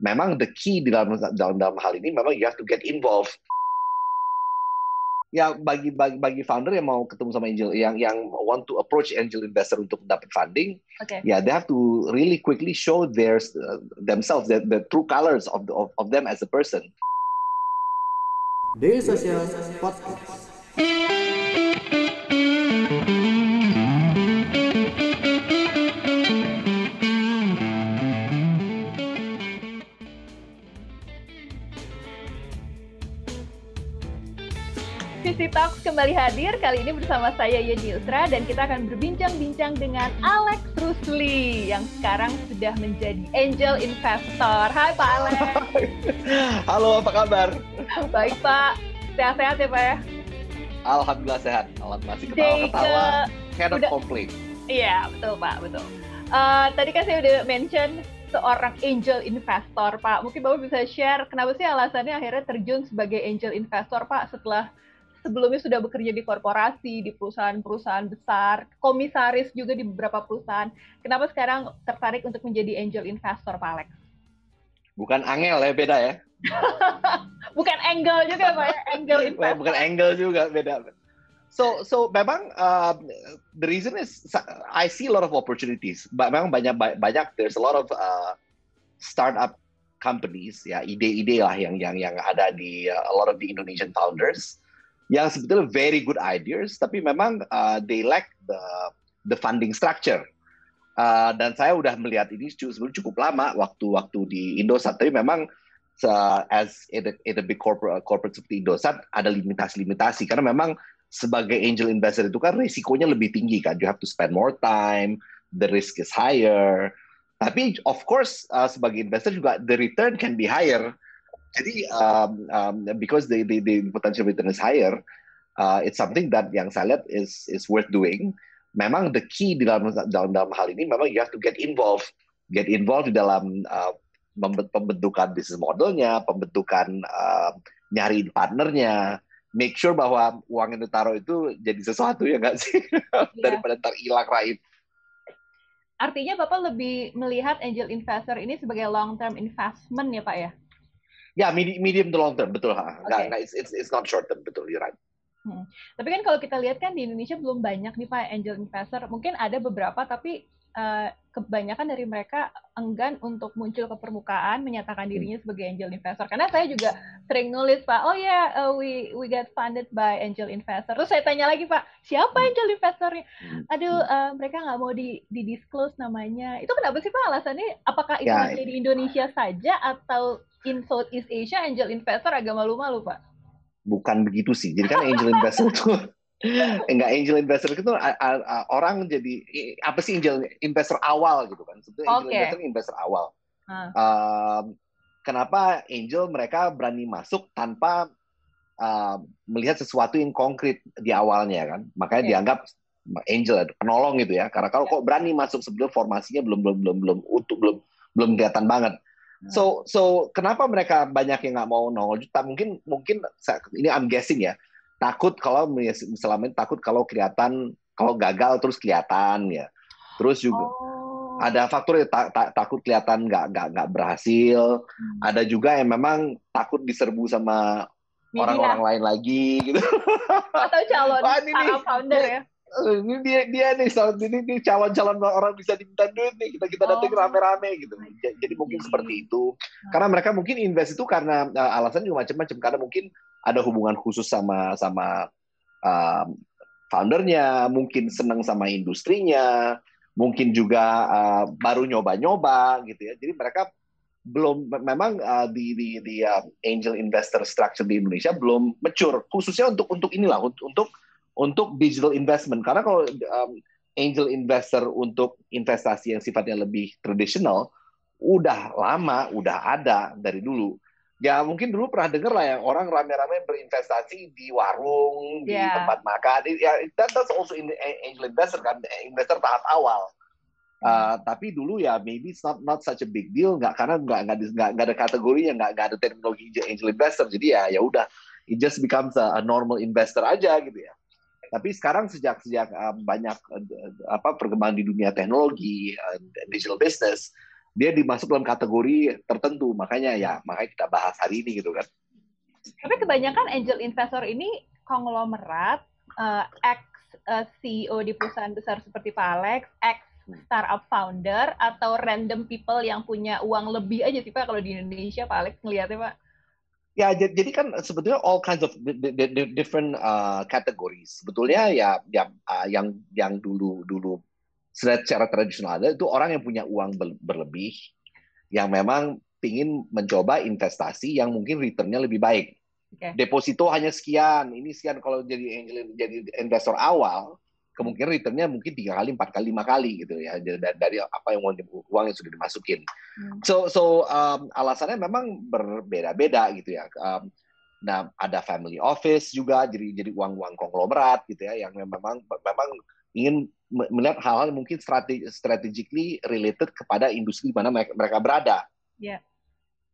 memang the key di dalam dalam, dalam hal ini memang you have to get involved. Ya bagi bagi bagi founder yang mau ketemu sama angel yang yang want to approach angel investor untuk dapat funding okay. ya yeah, they have to really quickly show their uh, themselves the, the true colors of, the, of of them as a person. Desa Podcast Visi Talks kembali hadir kali ini bersama saya Yeni Usra dan kita akan berbincang-bincang dengan Alex Rusli yang sekarang sudah menjadi angel investor. Hai Pak Alex. Halo, apa kabar? Baik Pak, sehat-sehat ya Pak ya? Alhamdulillah sehat. Alhamdulillah masih ketawa-ketawa. Cannot udah, complain. Iya, betul Pak, betul. Uh, tadi kan saya udah mention seorang angel investor, Pak. Mungkin Bapak bisa share kenapa sih alasannya akhirnya terjun sebagai angel investor, Pak, setelah sebelumnya sudah bekerja di korporasi, di perusahaan-perusahaan besar, komisaris juga di beberapa perusahaan. Kenapa sekarang tertarik untuk menjadi angel investor, Pak Alex? Bukan angel ya, beda ya? Bukan angle juga, Pak ya? Angel investor. Bukan angle juga, beda. So, so memang uh, the reason is I see a lot of opportunities. Memang banyak banyak there's a lot of uh, startup companies ya ide-ide lah yang yang yang ada di uh, a lot of the Indonesian founders yang sebetulnya very good ideas, tapi memang uh, they lack the the funding structure. Uh, dan saya udah melihat ini sebelum cukup lama waktu-waktu di Indosat, tapi memang uh, as in a, in a big corporate, corporate seperti Indosat ada limitasi-limitasi karena memang sebagai angel investor itu kan risikonya lebih tinggi kan, you have to spend more time, the risk is higher. Tapi of course uh, sebagai investor juga the return can be higher jadi um, um, because the, the the potential return is higher, uh, it's something that yang saya lihat is is worth doing. Memang the key di dalam dalam dalam hal ini memang you have to get involved, get involved di dalam uh, pembentukan bisnis modelnya, pembentukan uh, nyari partnernya, make sure bahwa uang yang ditaruh itu jadi sesuatu ya nggak sih yeah. daripada ntar hilang raib. Artinya Bapak lebih melihat angel investor ini sebagai long term investment ya Pak ya? Ya, medium, medium to long term, betul. Okay. Nggak, nggak, it's, it's, it's not short term, betul, you're right. Hmm. Tapi kan kalau kita lihat kan di Indonesia belum banyak nih Pak angel investor. Mungkin ada beberapa tapi uh, kebanyakan dari mereka enggan untuk muncul ke permukaan menyatakan hmm. dirinya sebagai angel investor. Karena saya juga sering nulis Pak, oh ya yeah, uh, we we get funded by angel investor. Terus saya tanya lagi Pak, siapa hmm. angel investornya? Aduh, uh, mereka nggak mau di di disclose namanya. Itu kenapa sih Pak alasannya? Apakah itu ya, di Indonesia saja atau in Southeast Asia angel investor agak malu-malu pak bukan begitu sih jadi kan angel investor itu enggak angel investor itu orang jadi apa sih angel investor awal gitu kan sebetulnya angel okay. investor investor awal huh. uh, kenapa angel mereka berani masuk tanpa uh, melihat sesuatu yang konkret di awalnya kan makanya yeah. dianggap angel penolong gitu ya karena kalau yeah. kok berani masuk sebelum formasinya belum belum belum belum utuh belum belum kelihatan banget So so kenapa mereka banyak yang nggak mau nongol juta? Mungkin mungkin ini I'm guessing ya. Takut kalau selama ini takut kalau kelihatan kalau gagal terus kelihatan ya. Terus juga oh. ada faktor ya ta ta takut kelihatan nggak nggak nggak berhasil. Hmm. Ada juga yang memang takut diserbu sama orang-orang lain lagi gitu. Atau calon Wah, ini founder ya ini dia dia nih ini, ini calon-calon orang bisa diminta duit nih. Kita kita datang oh. rame-rame gitu. Jadi mungkin seperti itu. Karena mereka mungkin invest itu karena uh, alasan juga macam-macam. Karena mungkin ada hubungan khusus sama sama uh, foundernya mungkin senang sama industrinya mungkin juga uh, baru nyoba-nyoba gitu ya. Jadi mereka belum memang uh, di di di uh, angel investor structure di Indonesia belum mature. Khususnya untuk untuk inilah untuk, untuk untuk digital investment. Karena kalau um, angel investor untuk investasi yang sifatnya lebih tradisional udah lama udah ada dari dulu. Ya mungkin dulu pernah dengar lah yang orang rame-rame berinvestasi di warung yeah. di tempat makan. Ya that, that's also in angel investor kan investor tahap awal. Uh, tapi dulu ya maybe it's not not such a big deal. Nggak karena nggak nggak nggak ada kategorinya nggak nggak ada teknologi angel investor. Jadi ya ya udah it just becomes a, a normal investor aja gitu ya tapi sekarang sejak sejak uh, banyak uh, apa perkembangan di dunia teknologi, uh, digital business, dia dimasuk dalam kategori tertentu. Makanya ya, makanya kita bahas hari ini gitu kan. Tapi kebanyakan angel investor ini konglomerat, uh, ex uh, CEO di perusahaan besar seperti Pak Alex, ex startup founder atau random people yang punya uang lebih aja sih Pak kalau di Indonesia Pak Alex ngelihatnya Pak? Ya, jadi kan sebetulnya all kinds of different uh, categories. Sebetulnya ya, ya uh, yang yang dulu dulu secara tradisional ada itu orang yang punya uang berlebih, yang memang ingin mencoba investasi yang mungkin returnnya lebih baik. Okay. Deposito hanya sekian, ini sekian kalau jadi jadi investor awal, kemungkinan returnnya mungkin tiga kali, empat kali, lima kali gitu ya dari, dari apa yang uang yang sudah dimasukin. Hmm. So so um, alasannya memang berbeda-beda gitu ya. Um, nah ada family office juga jadi jadi uang-uang konglomerat gitu ya yang memang memang ingin melihat hal-hal mungkin strategi strategically related kepada industri di mana mereka, mereka berada. Yeah.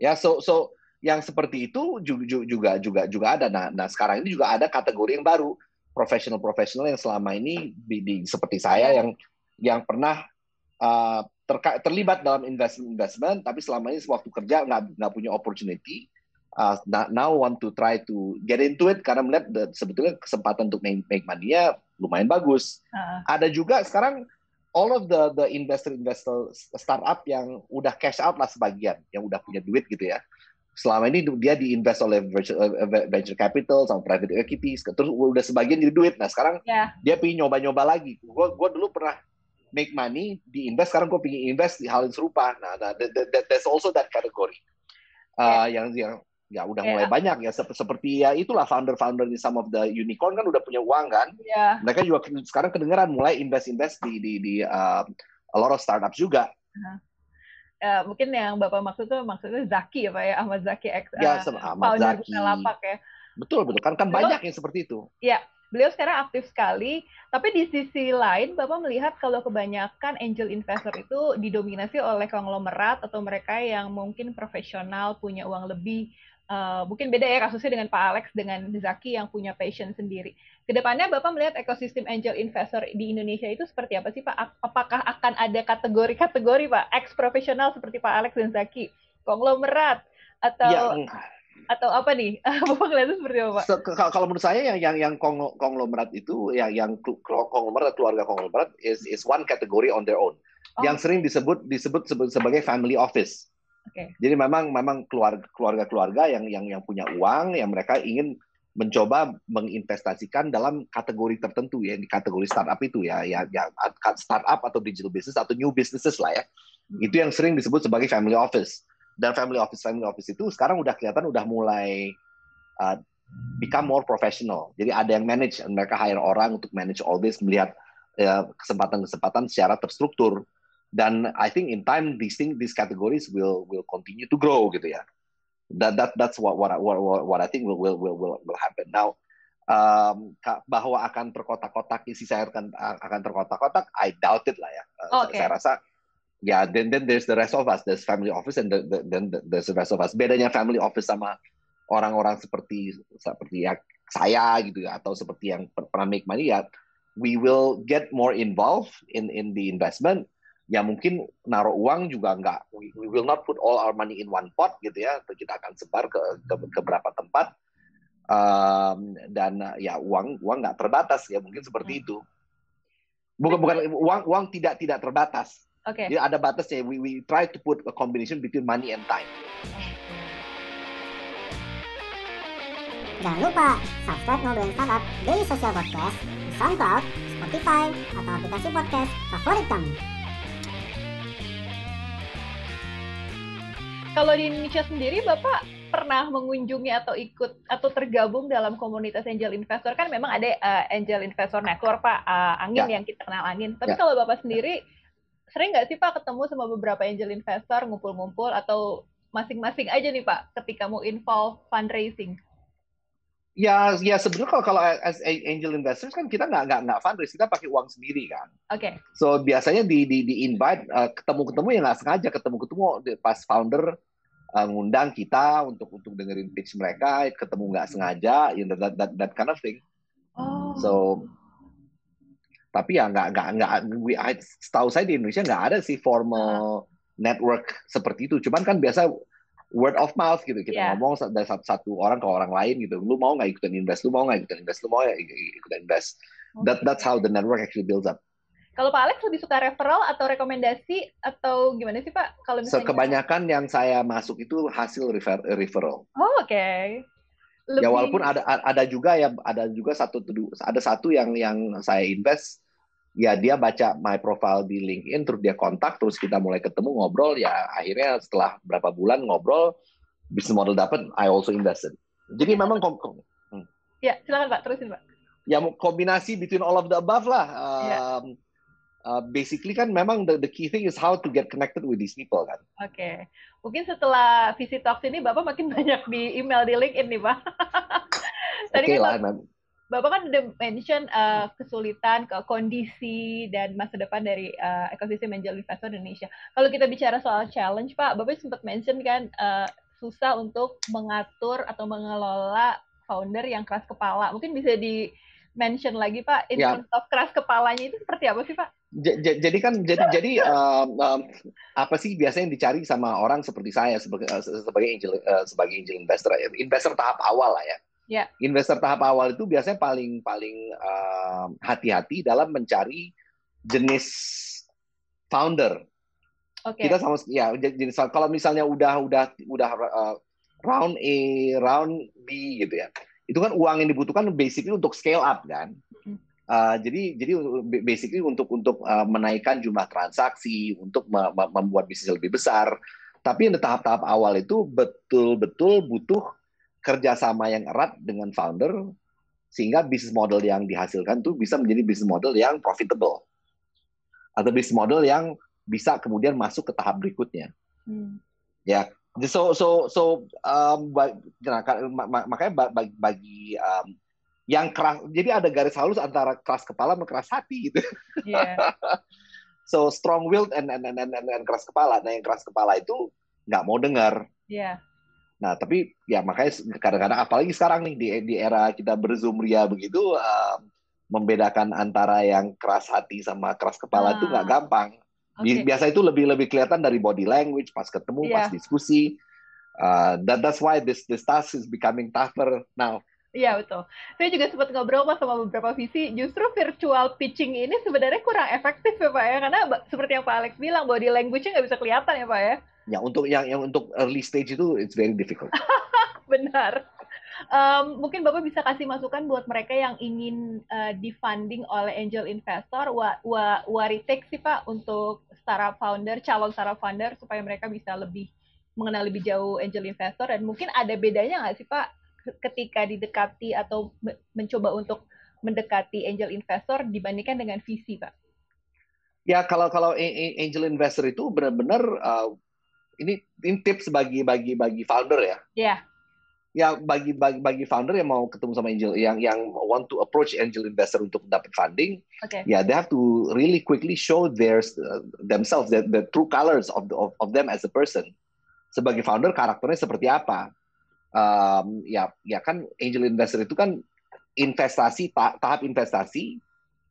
Ya so so yang seperti itu juga juga juga juga ada. Nah, nah sekarang ini juga ada kategori yang baru profesional-profesional yang selama ini di, di seperti saya yang yang pernah uh, terka, terlibat dalam investment-investment, tapi selama ini waktu kerja nggak nggak punya opportunity. Uh, now want to try to get into it karena melihat the, sebetulnya kesempatan untuk make, make money-nya lumayan bagus. Uh. Ada juga sekarang all of the the investor investor startup yang udah cash out lah sebagian, yang udah punya duit gitu ya selama ini dia diinvest oleh venture capital sama private equity terus udah sebagian jadi duit nah sekarang yeah. dia pengen nyoba-nyoba lagi gue gue dulu pernah make money di invest sekarang gue pengen invest di hal yang serupa nah, nah that, that, that's also that category uh, yeah. yang yang ya udah yeah. mulai banyak ya seperti ya itulah founder-founder di some of the unicorn kan udah punya uang kan yeah. mereka juga sekarang kedengeran mulai invest-invest di di di uh, a lot of startups juga uh -huh uh, mungkin yang Bapak maksud tuh maksudnya Zaki ya Pak ya, Ahmad Zaki ex ya, uh, Ahmad founder Zaki. Bukalapak ya. Betul, betul. Kan kan banyak yang seperti itu. Ya, beliau sekarang aktif sekali, tapi di sisi lain Bapak melihat kalau kebanyakan angel investor itu didominasi oleh konglomerat atau mereka yang mungkin profesional, punya uang lebih, Uh, mungkin beda ya kasusnya dengan Pak Alex dengan Zaki yang punya passion sendiri. Ke depannya Bapak melihat ekosistem angel investor di Indonesia itu seperti apa sih Pak? Apakah akan ada kategori-kategori Pak, ex profesional seperti Pak Alex dan Zaki, konglomerat atau ya, atau apa nih? Bapak melihatnya seperti apa Pak? So, kalau menurut saya yang yang yang konglomerat itu yang yang konglomerat keluarga konglomerat is is one category on their own. Oh. Yang sering disebut disebut sebagai family office Okay. Jadi memang memang keluarga keluarga yang yang yang punya uang yang mereka ingin mencoba menginvestasikan dalam kategori tertentu ya di kategori startup itu ya ya, ya startup atau digital business atau new businesses lah ya. Hmm. Itu yang sering disebut sebagai family office. Dan family office family office itu sekarang udah kelihatan udah mulai uh, become more professional. Jadi ada yang manage, mereka hire orang untuk manage all this, melihat ya, kesempatan-kesempatan secara terstruktur dan I think in time these things these categories will will continue to grow gitu ya. That that that's what what what, what I think will will will will, will happen. Now um, bahwa akan terkotak-kotak isi saya akan akan terkotak-kotak I doubt it lah ya. Uh, okay. saya rasa ya yeah, then then there's the rest of us. There's family office and the, the, then there's the rest of us. Bedanya family office sama orang-orang seperti seperti ya saya gitu ya atau seperti yang pernah make money ya we will get more involved in in the investment ya mungkin naruh uang juga nggak we, we will not put all our money in one pot gitu ya kita akan sebar ke ke, ke beberapa tempat um, dan ya uang uang nggak terbatas ya mungkin seperti hmm. itu bukan bukan uang uang tidak tidak terbatas okay. jadi ada batasnya we we try to put a combination between money and time Jangan lupa subscribe Ngobrolin Startup Daily Social Podcast di SoundCloud, Spotify, atau aplikasi podcast favorit kamu. Kalau di Indonesia sendiri, Bapak pernah mengunjungi atau ikut atau tergabung dalam komunitas angel investor kan memang ada uh, angel investor network Pak uh, angin ya. yang kita kenal angin. Tapi ya. kalau Bapak sendiri sering nggak sih Pak ketemu sama beberapa angel investor ngumpul-ngumpul atau masing-masing aja nih Pak ketika mau involve fundraising? Ya, ya sebenarnya kalau kalau as angel investors kan kita nggak nggak nggak fundraise, kita pakai uang sendiri kan. Oke. Okay. So biasanya di di di invite uh, ketemu-ketemu ya nggak sengaja ketemu-ketemu pas founder uh, ngundang kita untuk untuk dengerin pitch mereka, ketemu nggak sengaja, you know, that, that that kind of thing. Oh. So tapi ya nggak nggak nggak, setahu saya di Indonesia nggak ada sih formal network seperti itu. Cuman kan biasa word of mouth gitu kita Yeah. ngomong dari satu, satu orang ke orang lain gitu. Lu mau nggak ikutan invest? Lu mau nggak ikutan invest? Lu mau nggak ikutan invest? That that's how the network actually builds up. Kalau Pak Alex lebih suka referral atau rekomendasi atau gimana sih Pak? Kalau So, misalnya kebanyakan yang saya masuk itu hasil refer, referral. Oh, oke. Lebih... Ya walaupun ada ada juga ya ada juga satu ada satu yang yang saya invest ya dia baca my profile di LinkedIn terus dia kontak terus kita mulai ketemu ngobrol ya akhirnya setelah berapa bulan ngobrol bisnis model dapat I also invested. Jadi memang kom- kom- Ya, silakan Pak, terusin Pak. ya kombinasi between all of the above lah. Ya. Um, uh, basically kan memang the, the key thing is how to get connected with these people kan. Oke. Mungkin setelah Visit Talks ini Bapak makin banyak di email di LinkedIn nih, Pak. Tadi Oke kan lah, Bapak, kan udah mention uh, kesulitan, ke kondisi dan masa depan dari uh, ekosistem angel investor Indonesia. Kalau kita bicara soal challenge, Pak, Bapak sempat mention kan uh, susah untuk mengatur atau mengelola founder yang keras kepala. Mungkin bisa di mention lagi, Pak, in Ya. terms of keras kepalanya itu seperti apa sih, Pak? Jadi kan jadi jadi um, um, apa sih biasanya yang dicari sama orang seperti saya sebagai uh, sebagai angel uh, sebagai angel investor ya. investor tahap awal lah ya. Ya. Investor tahap awal itu biasanya paling paling um, hati-hati dalam mencari jenis founder. Oke. Kita sama ya jenis kalau misalnya udah udah udah uh, round A, round B gitu ya. Itu kan uang yang dibutuhkan basically untuk scale up kan. Uh, jadi jadi basically untuk untuk uh, menaikkan jumlah transaksi, untuk me- me- membuat bisnis lebih besar. Tapi di tahap-tahap awal itu betul-betul butuh kerjasama yang erat dengan founder sehingga bisnis model yang dihasilkan tuh bisa menjadi bisnis model yang profitable atau bisnis model yang bisa kemudian masuk ke tahap berikutnya. Hmm. So so so um, nah, ka- ma- ma- makanya ba- bagi, bagi um, yang keras jadi ada garis halus antara keras kepala dan keras hati gitu. Iya. So strong willed and and, and, and, and- keras kepala. Nah yang keras kepala itu nggak mau dengar. Iya. Nah tapi ya makanya kadang-kadang apalagi sekarang nih di di era kita berzoom ria begitu um, membedakan antara yang keras hati sama keras kepala itu nggak Ah. gampang. Oke. Biasa itu lebih lebih kelihatan dari body language pas ketemu, pas Iya. diskusi. Uh, that that's why this this task is becoming tougher now. Iya betul. Saya juga sempat ngobrol sama beberapa visi. Justru virtual pitching ini sebenarnya kurang efektif ya Pak ya, karena seperti yang Pak Alex bilang body language-nya nggak bisa kelihatan ya Pak ya. Ya untuk yang yang untuk early stage itu it's very difficult. Benar. Em, mungkin Bapak bisa kasih masukan buat mereka yang ingin eh, di-funding oleh angel investor, what, what, it takes sih Pak untuk startup founder, calon startup founder supaya mereka bisa lebih mengenal lebih jauh angel investor dan mungkin ada bedanya nggak sih Pak ketika didekati atau me- mencoba untuk mendekati angel investor dibandingkan dengan visi Pak? Ya kalau kalau angel investor itu benar-benar uh, ini ini tips bagi bagi bagi founder ya. Ya. Ya bagi bagi bagi founder yang mau ketemu sama angel yang yang want to approach angel investor untuk dapat funding, Oke. ya they have to really quickly show their uh, themselves the, the true colors of, the, of of them as a person. Sebagai founder karakternya seperti apa? Um, ya ya kan angel investor itu kan investasi ta- tahap investasi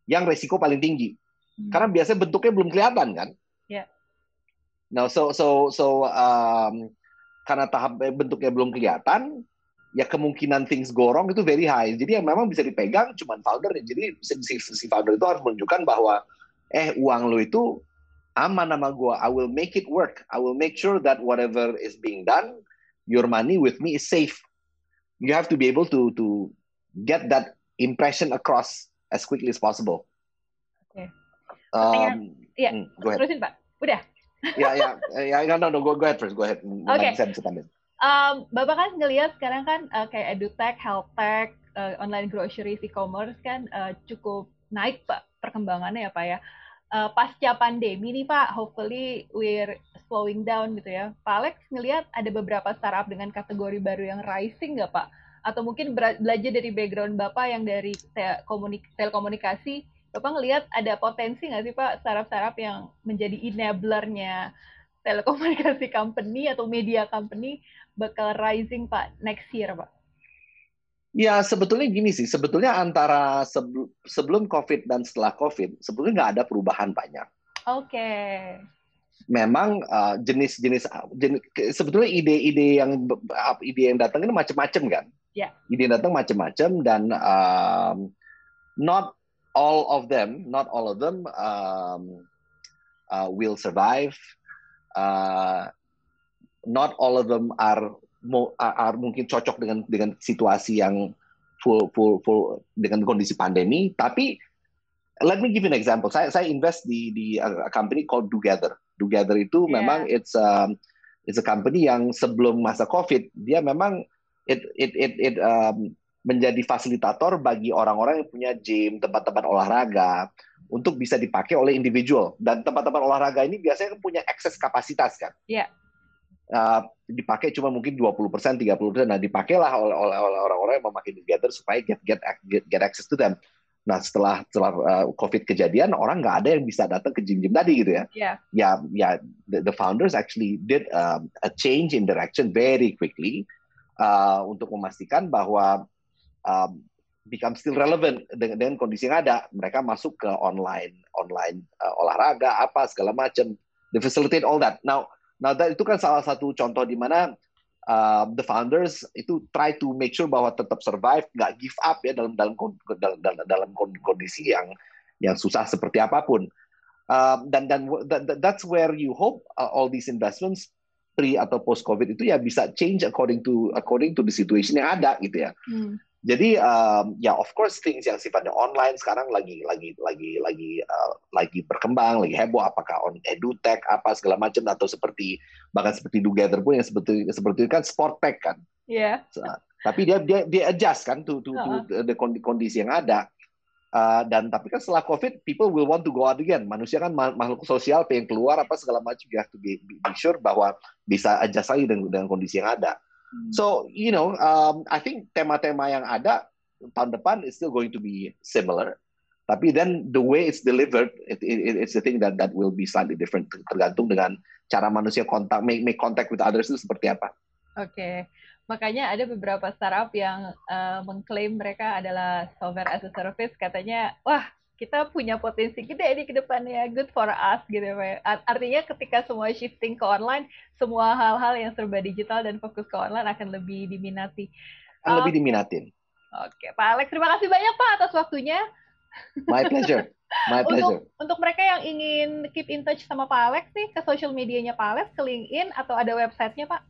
yang resiko paling tinggi. Hmm. Karena biasanya bentuknya belum kelihatan kan? Ya. Nah, so so so um, karena tahap bentuknya belum kelihatan, ya kemungkinan things go wrong itu very high. Jadi yang memang bisa dipegang cuma founder. Jadi si, si, founder itu harus menunjukkan bahwa eh uang lo itu aman sama gua. I will make it work. I will make sure that whatever is being done, your money with me is safe. You have to be able to to get that impression across as quickly as possible. Oke. Um, Iya. hmm. Terusin Pak. Udah. Ya ya ya no no go, go ahead first go ahead saya bisa tambahin. Um, Bapak kan ngelihat sekarang kan uh, kayak edutech, health tech, uh, online grocery, e-commerce kan uh, cukup naik Pak perkembangannya ya Pak ya. Uh, pasca pandemi nih Pak, hopefully we're slowing down gitu ya. Pak Alex ngelihat ada beberapa startup dengan kategori baru yang rising nggak Pak? Atau mungkin belajar dari background Bapak yang dari te- komunik- telekomunikasi, Bapak ngelihat ada potensi nggak sih Pak startup-startup yang menjadi enablernya telekomunikasi company atau media company bakal rising Pak next year Pak? Ya sebetulnya gini sih, sebetulnya antara sebelum COVID dan setelah COVID sebetulnya nggak ada perubahan banyak. Oke. memang uh, jenis-jenis jenis, sebetulnya ide-ide yang ide yang datang ini macam-macam kan. Yeah. Ide yang datang macam-macam dan um, not all of them, not all of them um, uh, will survive. Uh, not all of them are are mungkin cocok dengan dengan situasi yang full full full dengan kondisi pandemi. Tapi let me give you an example. Saya saya invest di di a company called Together. Together itu yeah. memang it's a it's a company yang sebelum masa COVID dia memang it it it, it um, menjadi fasilitator bagi orang-orang yang punya gym, tempat-tempat olahraga untuk bisa dipakai oleh individual dan tempat-tempat olahraga ini biasanya kan punya akses kapasitas kan. Iya. Yeah. Uh, dipakai cuma mungkin 20 persen, 30 persen. Nah, dipakailah oleh, oleh, oleh orang-orang yang memakai together supaya get, get get get access to them. Nah setelah setelah uh, COVID kejadian orang nggak ada yang bisa datang ke gym-gym tadi gitu ya. Yeah. Ya ya the, the founders actually did um, a change in direction very quickly uh, untuk memastikan bahwa um, become still relevant dengan, dengan kondisi yang ada. Mereka masuk ke online online uh, olahraga apa segala macam. They facilitate all that. Now now that itu kan salah satu contoh di mana uh, the founders itu try to make sure bahwa tetap survive, nggak give up ya dalam dalam dalam dalam kondisi yang yang susah seperti apa pun. Uh, dan dan that, that's where you hope uh, all these investments pre atau post covid itu ya bisa change according to according to the situation yang ada gitu ya. Hmm. Jadi um, ya of course things yang sifatnya online sekarang lagi lagi lagi lagi uh, lagi berkembang, lagi heboh apakah on edutech apa segala macam atau seperti bahkan seperti Together pun yang seperti seperti itu kan sport tech kan. Iya. Yeah. So, tapi dia dia dia adjust kan to to, to the kondisi yang ada. Uh, dan tapi kan setelah COVID, people will want to go out again. Manusia kan makhluk sosial, pengen keluar apa segala macam. You have to be, be sure bahwa bisa adjust lagi dengan, dengan kondisi yang ada. So you know, um, I think tema-tema yang ada tahun depan is still going to be similar. Tapi then the way it's delivered, it, it, it's the thing that that will be slightly different tergantung dengan cara manusia kontak make make contact with others itu seperti apa. Oke, okay. makanya ada beberapa startup yang uh, mengklaim mereka adalah software as a service. Katanya, wah kita punya potensi gede ini ke depannya good for us gitu ya artinya ketika semua shifting ke online semua hal-hal yang serba digital dan fokus ke online akan lebih diminati. Akan lebih diminatin. Oke Pak Alex terima kasih banyak Pak atas waktunya. My pleasure. My pleasure. untuk, untuk mereka yang ingin keep in touch sama Pak Alex nih ke social medianya Pak Alex ke LinkedIn atau ada websitenya Pak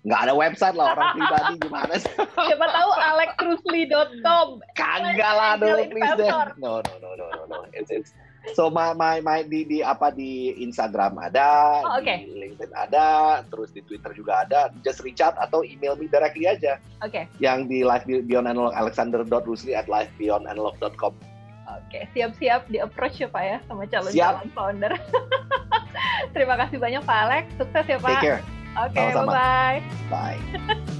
nggak ada website lah orang pribadi gimana sih? Siapa tahu alexrusli.com. Kagak lah dong, please deh. No, no, no, no, no, no. It's, it's, so my, my, my di, di apa di Instagram ada, oh, okay. di LinkedIn ada, terus di Twitter juga ada. Just reach out atau email me directly aja. Oke. Okay. Yang di live beyond analog alexander.rusli at livebeyondanalog.com. Oke, siap-siap di approach ya Pak ya sama calon-calon founder. Terima kasih banyak Pak Alex, sukses ya Pak. Take care. Oke, okay, bye-bye. Bye.